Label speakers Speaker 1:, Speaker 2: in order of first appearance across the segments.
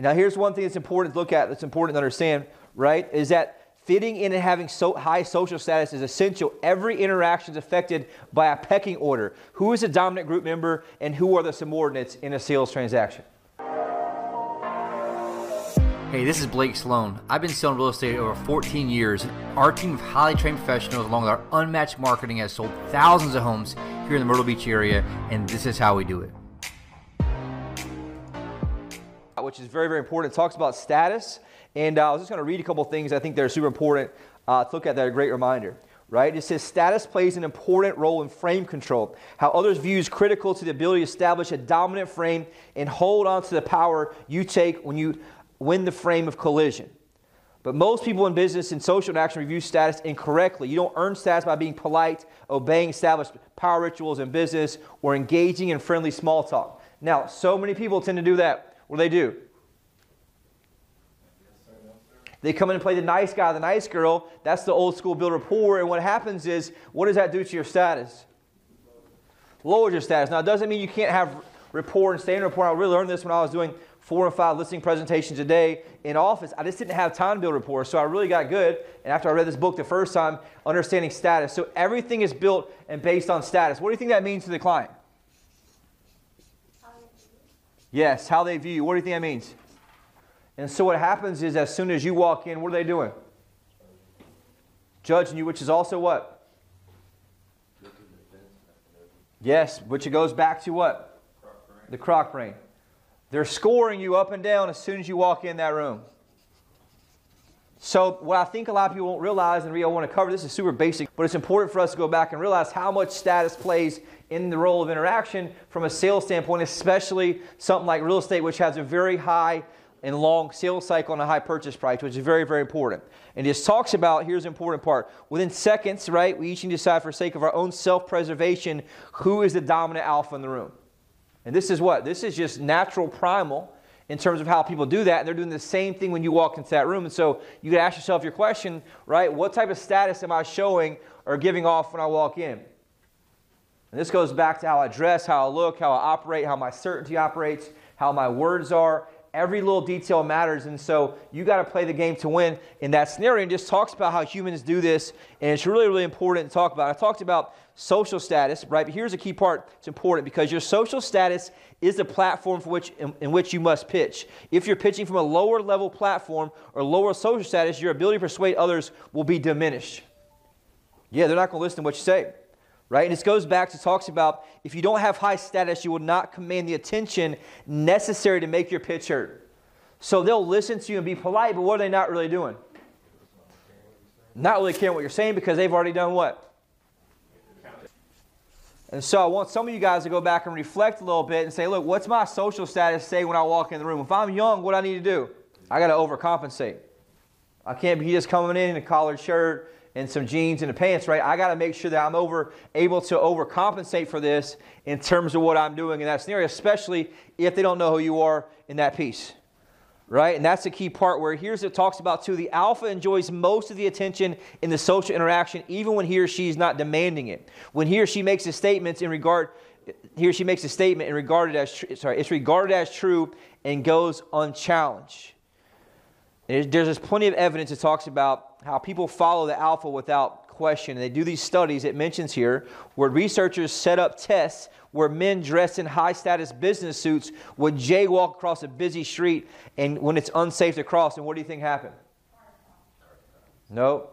Speaker 1: Now, here's one thing that's important to look at, that's important to understand, right? Is that fitting in and having so high social status is essential. Every interaction is affected by a pecking order. Who is the dominant group member and who are the subordinates in a sales transaction?
Speaker 2: Hey, this is Blake Sloan. I've been selling real estate over 14 years. Our team of highly trained professionals, along with our unmatched marketing, has sold thousands of homes here in the Myrtle Beach area, and this is how we do it.
Speaker 1: Which is very, very important. It talks about status, and uh, I was just going to read a couple things I think they're super important uh, to look at that are a great reminder. Right? It says status plays an important role in frame control. How others view is critical to the ability to establish a dominant frame and hold on to the power you take when you win the frame of collision. But most people in business and social interaction review status incorrectly. You don't earn status by being polite, obeying established power rituals in business, or engaging in friendly small talk. Now, so many people tend to do that. What do they do? They come in and play the nice guy, the nice girl. That's the old school build rapport. And what happens is, what does that do to your status? Lowers your status. Now, it doesn't mean you can't have rapport and stay in rapport. I really learned this when I was doing four or five listing presentations a day in office. I just didn't have time to build rapport. So I really got good. And after I read this book the first time, understanding status. So everything is built and based on status. What do you think that means to the client? Yes, how they view you. What do you think that means? And so what happens is as soon as you walk in, what are they doing? Judging you, which is also what? Yes, which it goes back to what? The crock brain. They're scoring you up and down as soon as you walk in that room. So, what I think a lot of people won't realize, and we I want to cover this is super basic, but it's important for us to go back and realize how much status plays in the role of interaction from a sales standpoint, especially something like real estate, which has a very high and long sales cycle and a high purchase price, which is very, very important. And just talks about here's the important part. Within seconds, right, we each need to decide for sake of our own self preservation who is the dominant alpha in the room. And this is what? This is just natural primal in terms of how people do that. And they're doing the same thing when you walk into that room. And so you can ask yourself your question, right? What type of status am I showing or giving off when I walk in? And this goes back to how I dress, how I look, how I operate, how my certainty operates, how my words are, every little detail matters. And so you got to play the game to win in that scenario. And just talks about how humans do this. And it's really, really important to talk about. I talked about social status, right? But here's a key part. It's important because your social status is the platform for which, in, in which you must pitch. If you're pitching from a lower level platform or lower social status, your ability to persuade others will be diminished. Yeah, they're not going to listen to what you say right? And this goes back to talks about if you don't have high status, you will not command the attention necessary to make your pitch heard. So they'll listen to you and be polite, but what are they not really doing? Not really caring what you're saying because they've already done what? And so I want some of you guys to go back and reflect a little bit and say, look, what's my social status say when I walk in the room? If I'm young, what do I need to do? I got to overcompensate. I can't be just coming in in a collared shirt and some jeans and the pants, right? I got to make sure that I'm over able to overcompensate for this in terms of what I'm doing in that scenario, especially if they don't know who you are in that piece. Right? And that's the key part where here's it talks about too. The alpha enjoys most of the attention in the social interaction, even when he or she is not demanding it. When he or she makes a statement in regard, he or she makes a statement and regarded as sorry, it's regarded as true and goes unchallenged. There's, there's plenty of evidence that talks about how people follow the alpha without question. And they do these studies, it mentions here, where researchers set up tests where men dressed in high status business suits would jaywalk across a busy street and when it's unsafe to cross. And what do you think happened? No.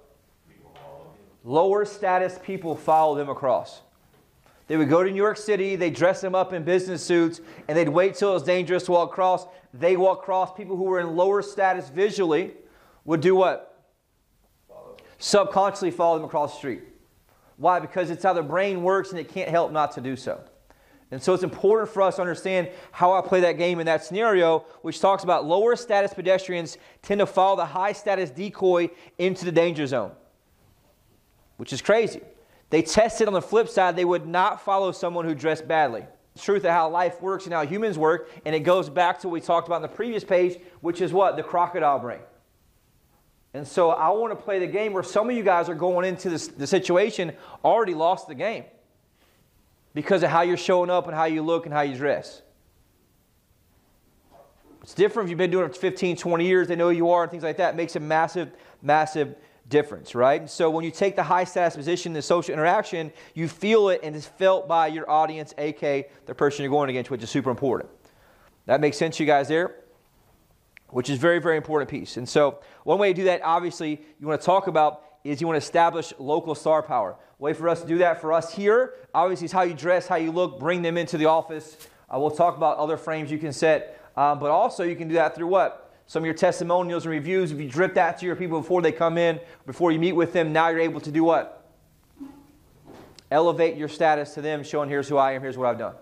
Speaker 1: Lower status people follow them across. They would go to New York City, they dress them up in business suits, and they'd wait till it was dangerous to walk across. They walk across. People who were in lower status visually would do what? Subconsciously follow them across the street. Why? Because it's how the brain works and it can't help not to do so. And so it's important for us to understand how I play that game in that scenario, which talks about lower status pedestrians tend to follow the high status decoy into the danger zone, which is crazy. They tested on the flip side, they would not follow someone who dressed badly. The truth of how life works and how humans work, and it goes back to what we talked about in the previous page, which is what? The crocodile brain. And so I want to play the game where some of you guys are going into this, the situation already lost the game because of how you're showing up and how you look and how you dress. It's different if you've been doing it for 15, 20 years, they know you are and things like that. It makes a massive, massive difference, right? And So when you take the high status position in the social interaction, you feel it and it's felt by your audience, aka the person you're going against, which is super important. That makes sense, you guys there? Which is very, very important piece. And so one way to do that, obviously, you want to talk about is you want to establish local star power. Way for us to do that for us here, obviously, is how you dress, how you look, bring them into the office. Uh, we'll talk about other frames you can set, um, but also you can do that through what? some of your testimonials and reviews, if you drip that to your people before they come in, before you meet with them, now you're able to do what? Elevate your status to them, showing here's who I am, here's what I've done.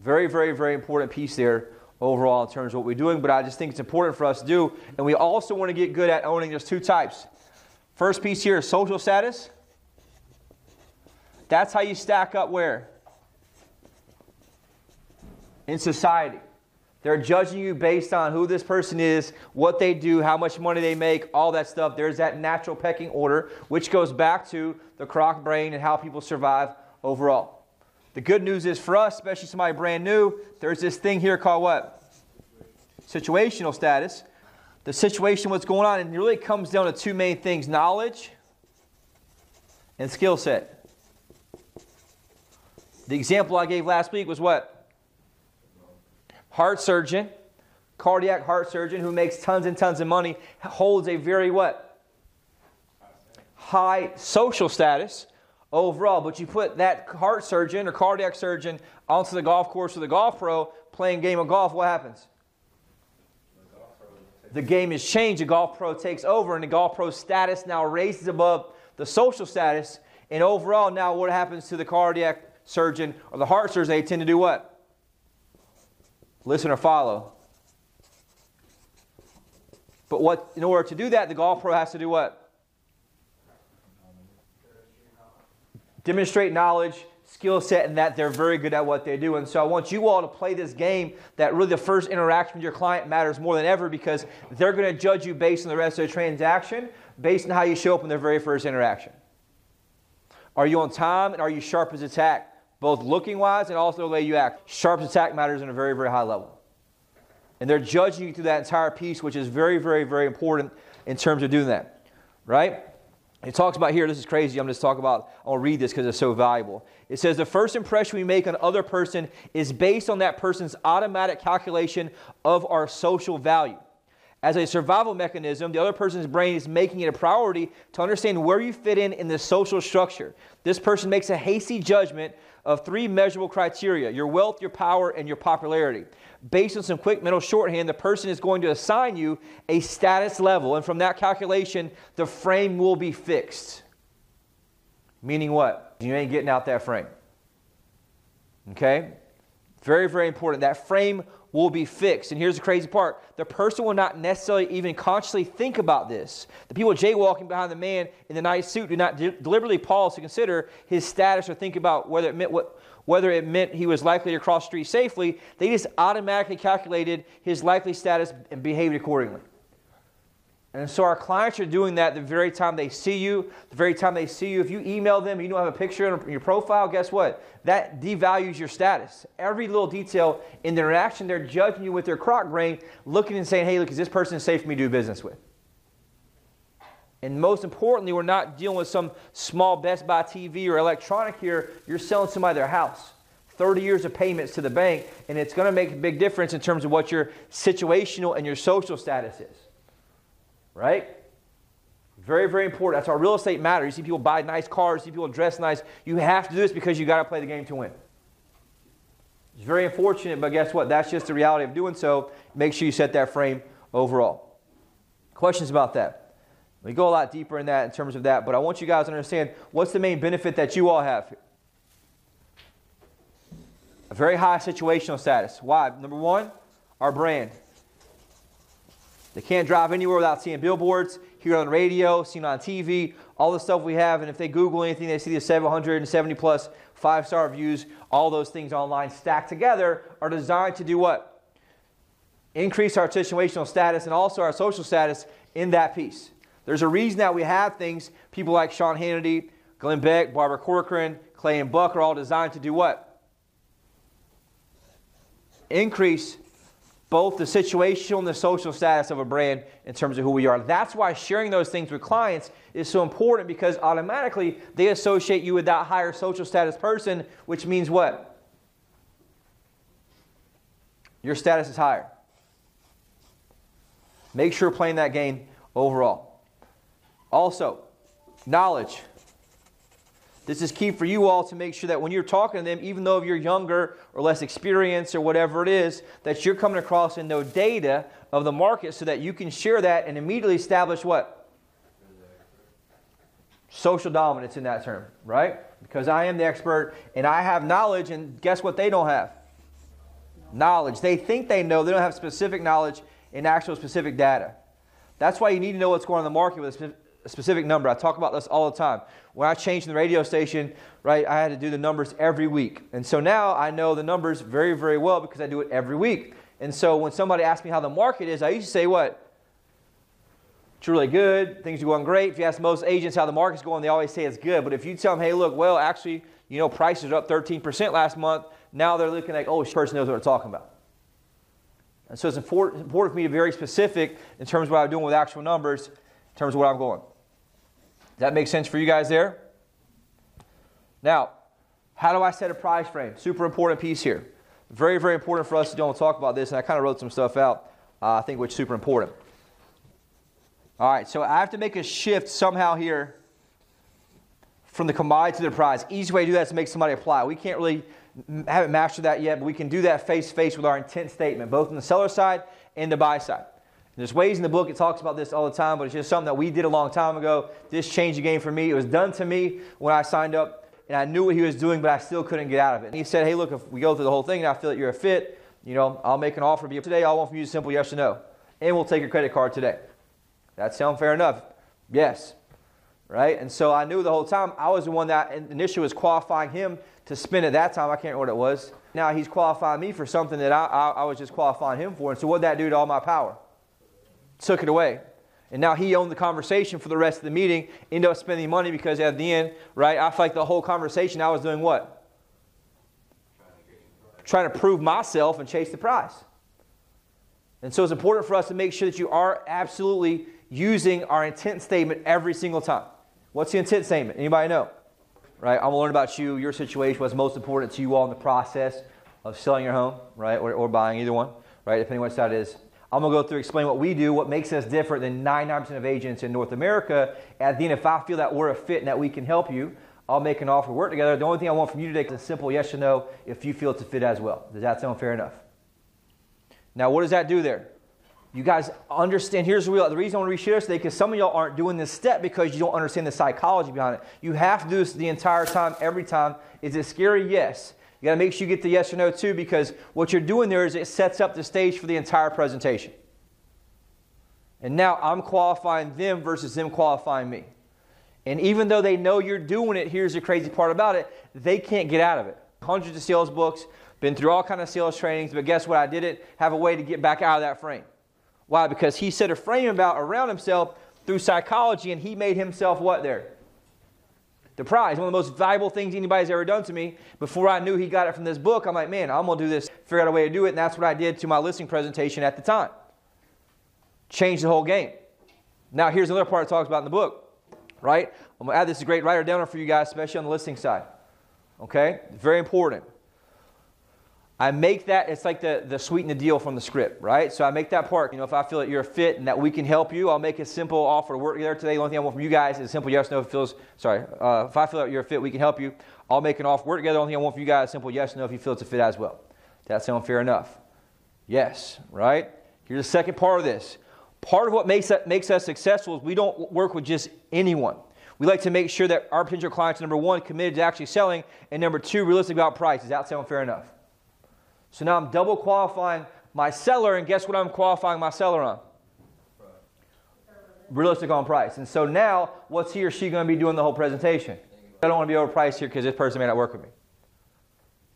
Speaker 1: Very, very, very important piece there overall in terms of what we're doing, but I just think it's important for us to do. And we also want to get good at owning there's two types. First piece here is social status. That's how you stack up where? In society. They're judging you based on who this person is, what they do, how much money they make, all that stuff. There's that natural pecking order, which goes back to the croc brain and how people survive overall. The good news is for us, especially somebody brand new, there's this thing here called what? Situational status. The situation, what's going on, and it really comes down to two main things knowledge and skill set. The example I gave last week was what? heart surgeon, cardiac heart surgeon who makes tons and tons of money, holds a very what? High social status overall. But you put that heart surgeon or cardiac surgeon onto the golf course with a golf pro playing game of golf, what happens? The game is changed. The golf pro takes over, and the golf pro status now raises above the social status. And overall, now what happens to the cardiac surgeon or the heart surgeon? They tend to do what? listen or follow. But what in order to do that, the golf pro has to do what? Demonstrate knowledge, skill set, and that they're very good at what they do. And so I want you all to play this game that really the first interaction with your client matters more than ever because they're going to judge you based on the rest of the transaction, based on how you show up in their very first interaction. Are you on time and are you sharp as a tack? both looking wise and also the way you act. Sharp as attack matters in a very, very high level. And they're judging you through that entire piece, which is very, very, very important in terms of doing that. Right? It talks about here, this is crazy. I'm just talking about, I'll read this because it's so valuable. It says, The first impression we make on other person is based on that person's automatic calculation of our social value. As a survival mechanism, the other person's brain is making it a priority to understand where you fit in in the social structure. This person makes a hasty judgment of three measurable criteria your wealth, your power, and your popularity. Based on some quick mental shorthand, the person is going to assign you a status level, and from that calculation, the frame will be fixed. Meaning what? You ain't getting out that frame. Okay? Very, very important. That frame will be fixed. And here's the crazy part the person will not necessarily even consciously think about this. The people jaywalking behind the man in the nice suit do not de- deliberately pause to consider his status or think about whether it meant what. Whether it meant he was likely to cross the street safely, they just automatically calculated his likely status and behaved accordingly. And so our clients are doing that the very time they see you, the very time they see you. If you email them, you don't have a picture in your profile, guess what? That devalues your status. Every little detail in their interaction, they're judging you with their croc brain, looking and saying, hey, look, is this person safe for me to do business with? And most importantly, we're not dealing with some small Best Buy TV or electronic here. You're selling somebody their house. 30 years of payments to the bank, and it's going to make a big difference in terms of what your situational and your social status is right? Very, very important. That's why real estate matters. You see people buy nice cars, you see people dress nice. You have to do this because you got to play the game to win. It's very unfortunate, but guess what? That's just the reality of doing so. Make sure you set that frame overall. Questions about that? We go a lot deeper in that in terms of that, but I want you guys to understand what's the main benefit that you all have here. A very high situational status. Why? Number one, our brand. They can't drive anywhere without seeing billboards, hear on radio, seen on TV, all the stuff we have. And if they Google anything, they see the 770 plus five star reviews. All those things online stacked together are designed to do what? Increase our situational status and also our social status in that piece. There's a reason that we have things, people like Sean Hannity, Glenn Beck, Barbara Corcoran, Clay and Buck are all designed to do what? Increase both the situational and the social status of a brand in terms of who we are. That's why sharing those things with clients is so important because automatically they associate you with that higher social status person, which means what? Your status is higher. Make sure playing that game overall. Also, knowledge. This is key for you all to make sure that when you're talking to them, even though you're younger or less experienced or whatever it is, that you're coming across and know data of the market so that you can share that and immediately establish what? Social dominance in that term, right? Because I am the expert and I have knowledge, and guess what they don't have? Knowledge. They think they know, they don't have specific knowledge and actual specific data. That's why you need to know what's going on in the market with a specific number. I talk about this all the time. When I changed the radio station, right, I had to do the numbers every week. And so now I know the numbers very, very well because I do it every week. And so when somebody asks me how the market is, I used to say what? It's really good. Things are going great. If you ask most agents how the market's going, they always say it's good. But if you tell them, hey, look, well, actually, you know, prices are up 13% last month, now they're looking like, oh, this person knows what they're talking about. And so it's important, important for me to be very specific in terms of what I'm doing with actual numbers, in terms of what I'm going. Does that make sense for you guys there? Now, how do I set a price frame? Super important piece here. Very, very important for us to don't talk about this, and I kind of wrote some stuff out, uh, I think, which is super important. All right, so I have to make a shift somehow here from the commodity to the price. Easy way to do that is to make somebody apply. We can't really haven't mastered that yet, but we can do that face to face with our intent statement, both on the seller side and the buy side. There's ways in the book it talks about this all the time, but it's just something that we did a long time ago. This changed the game for me. It was done to me when I signed up, and I knew what he was doing, but I still couldn't get out of it. And he said, "Hey, look, if we go through the whole thing and I feel that you're a fit, you know, I'll make an offer to you today. I'll want from you a simple yes or no, and we'll take your credit card today." That sound fair enough? Yes. Right? And so I knew the whole time I was the one that initially was qualifying him to spend at that time. I can't remember what it was. Now he's qualifying me for something that I, I, I was just qualifying him for. And so what did that do to all my power? Took it away. And now he owned the conversation for the rest of the meeting, ended up spending money because at the end, right, I felt like the whole conversation I was doing what? Trying to prove myself and chase the prize. And so it's important for us to make sure that you are absolutely using our intent statement every single time. What's the intent statement? Anybody know? right? I'm gonna learn about you, your situation, what's most important to you all in the process of selling your home, right, or, or buying either one, right, depending on what side it is. I'm gonna go through explain what we do, what makes us different than 99% of agents in North America. At the end, if I feel that we're a fit and that we can help you, I'll make an offer, work together. The only thing I want from you today is a simple yes or no if you feel it's a fit as well. Does that sound fair enough? Now, what does that do there? You guys understand, here's the real, the reason I want to reshare this today, because some of y'all aren't doing this step because you don't understand the psychology behind it. You have to do this the entire time, every time. Is it scary? Yes. You got to make sure you get the yes or no too, because what you're doing there is it sets up the stage for the entire presentation. And now I'm qualifying them versus them qualifying me. And even though they know you're doing it, here's the crazy part about it, they can't get out of it. Hundreds of sales books, been through all kind of sales trainings, but guess what? I didn't have a way to get back out of that frame. Why? Because he set a frame about around himself through psychology, and he made himself what there? The prize. One of the most valuable things anybody's ever done to me. Before I knew he got it from this book, I'm like, man, I'm gonna do this, figure out a way to do it, and that's what I did to my listing presentation at the time. Changed the whole game. Now here's another part it talks about in the book, right? I'm gonna add this great writer down for you guys, especially on the listing side. Okay? Very important. I make that, it's like the, the sweeten the deal from the script, right? So I make that part. You know, if I feel that you're a fit and that we can help you, I'll make a simple offer to work together today. The only thing I want from you guys is a simple yes, no. If it feels, sorry, uh, if I feel that you're a fit, we can help you. I'll make an offer, work together. The only thing I want from you guys is a simple yes, no. If you feel it's a fit as well. That sound fair enough? Yes, right? Here's the second part of this. Part of what makes, that, makes us successful is we don't work with just anyone. We like to make sure that our potential clients, number one, committed to actually selling, and number two, realistic about price. Does that sound fair enough? So now I'm double qualifying my seller, and guess what I'm qualifying my seller on? Realistic on price. And so now, what's he or she going to be doing the whole presentation? I don't want to be overpriced here because this person may not work with me.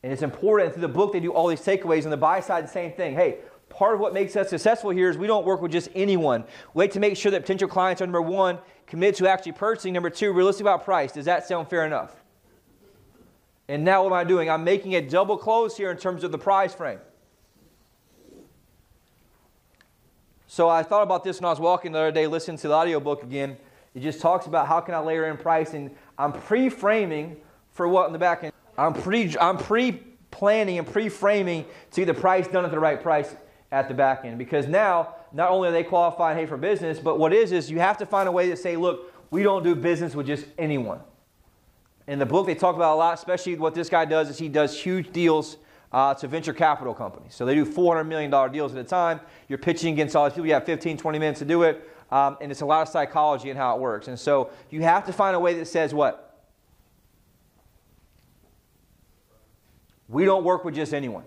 Speaker 1: And it's important. Through the book, they do all these takeaways. On the buy side, the same thing. Hey, part of what makes us successful here is we don't work with just anyone. We like to make sure that potential clients are number one, committed to actually purchasing. Number two, realistic about price. Does that sound fair enough? And now what am I doing? I'm making a double close here in terms of the price frame. So I thought about this when I was walking the other day, listening to the audiobook again. It just talks about how can I layer in price, and I'm pre-framing for what in the back end. I'm pre I'm pre-planning and pre-framing to get the price done at the right price at the back end. Because now, not only are they qualifying hey for business, but what is is you have to find a way to say, look, we don't do business with just anyone. In the book, they talk about a lot, especially what this guy does is he does huge deals uh, to venture capital companies. So they do $400 million deals at a time. You're pitching against all these people. You have 15, 20 minutes to do it. Um, and it's a lot of psychology and how it works. And so you have to find a way that says what? We don't work with just anyone.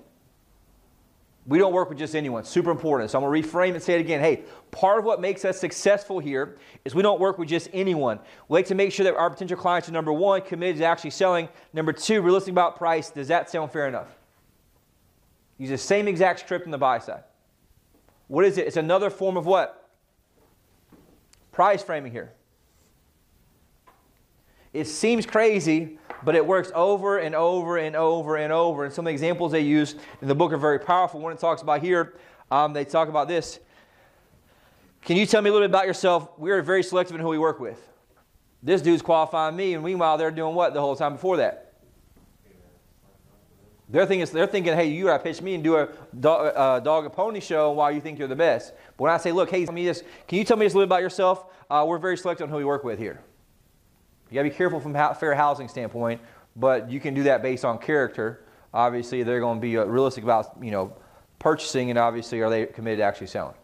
Speaker 1: We don't work with just anyone. Super important. So I'm going to reframe and say it again. Hey, part of what makes us successful here is we don't work with just anyone. We like to make sure that our potential clients are number one, committed to actually selling. Number two, realistic about price. Does that sound fair enough? Use the same exact script on the buy side. What is it? It's another form of what? Price framing here. It seems crazy, but it works over and over and over and over. And some of the examples they use in the book are very powerful. One it talks about here, um, they talk about this. Can you tell me a little bit about yourself? We are very selective in who we work with. This dude's qualifying me, and meanwhile, they're doing what the whole time before that? They're thinking, they're thinking, hey, you got to pitch me and do a dog, uh, dog and pony show while you think you're the best. But when I say, look, hey, tell me this, can you tell me just a little bit about yourself? Uh, we're very selective on who we work with here. You got to be careful from a fair housing standpoint, but you can do that based on character. Obviously, they're going to be uh, realistic about, you know, purchasing, and obviously, are they committed to actually selling?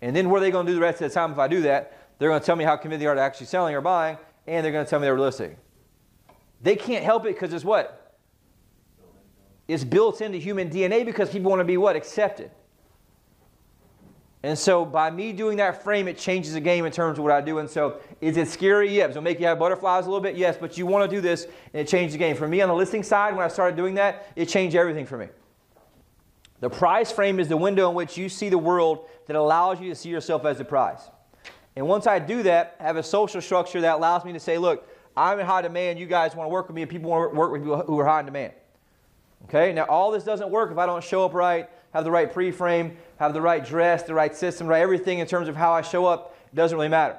Speaker 1: And then what are they going to do the rest of the time if I do that? They're going to tell me how committed they are to actually selling or buying, and they're going to tell me they're realistic. They can't help it because it's what? It's built into human DNA because people want to be what? Accepted. And so by me doing that frame, it changes the game in terms of what I do. And so is it scary? Yes. It'll make you have butterflies a little bit? Yes. But you want to do this and it changed the game. For me on the listing side, when I started doing that, it changed everything for me. The price frame is the window in which you see the world that allows you to see yourself as the prize. And once I do that, I have a social structure that allows me to say, look, I'm in high demand. You guys want to work with me, and people want to work with people who are high in demand. Okay, now all this doesn't work if I don't show up right, have the right pre frame, have the right dress, the right system, right everything in terms of how I show up, doesn't really matter.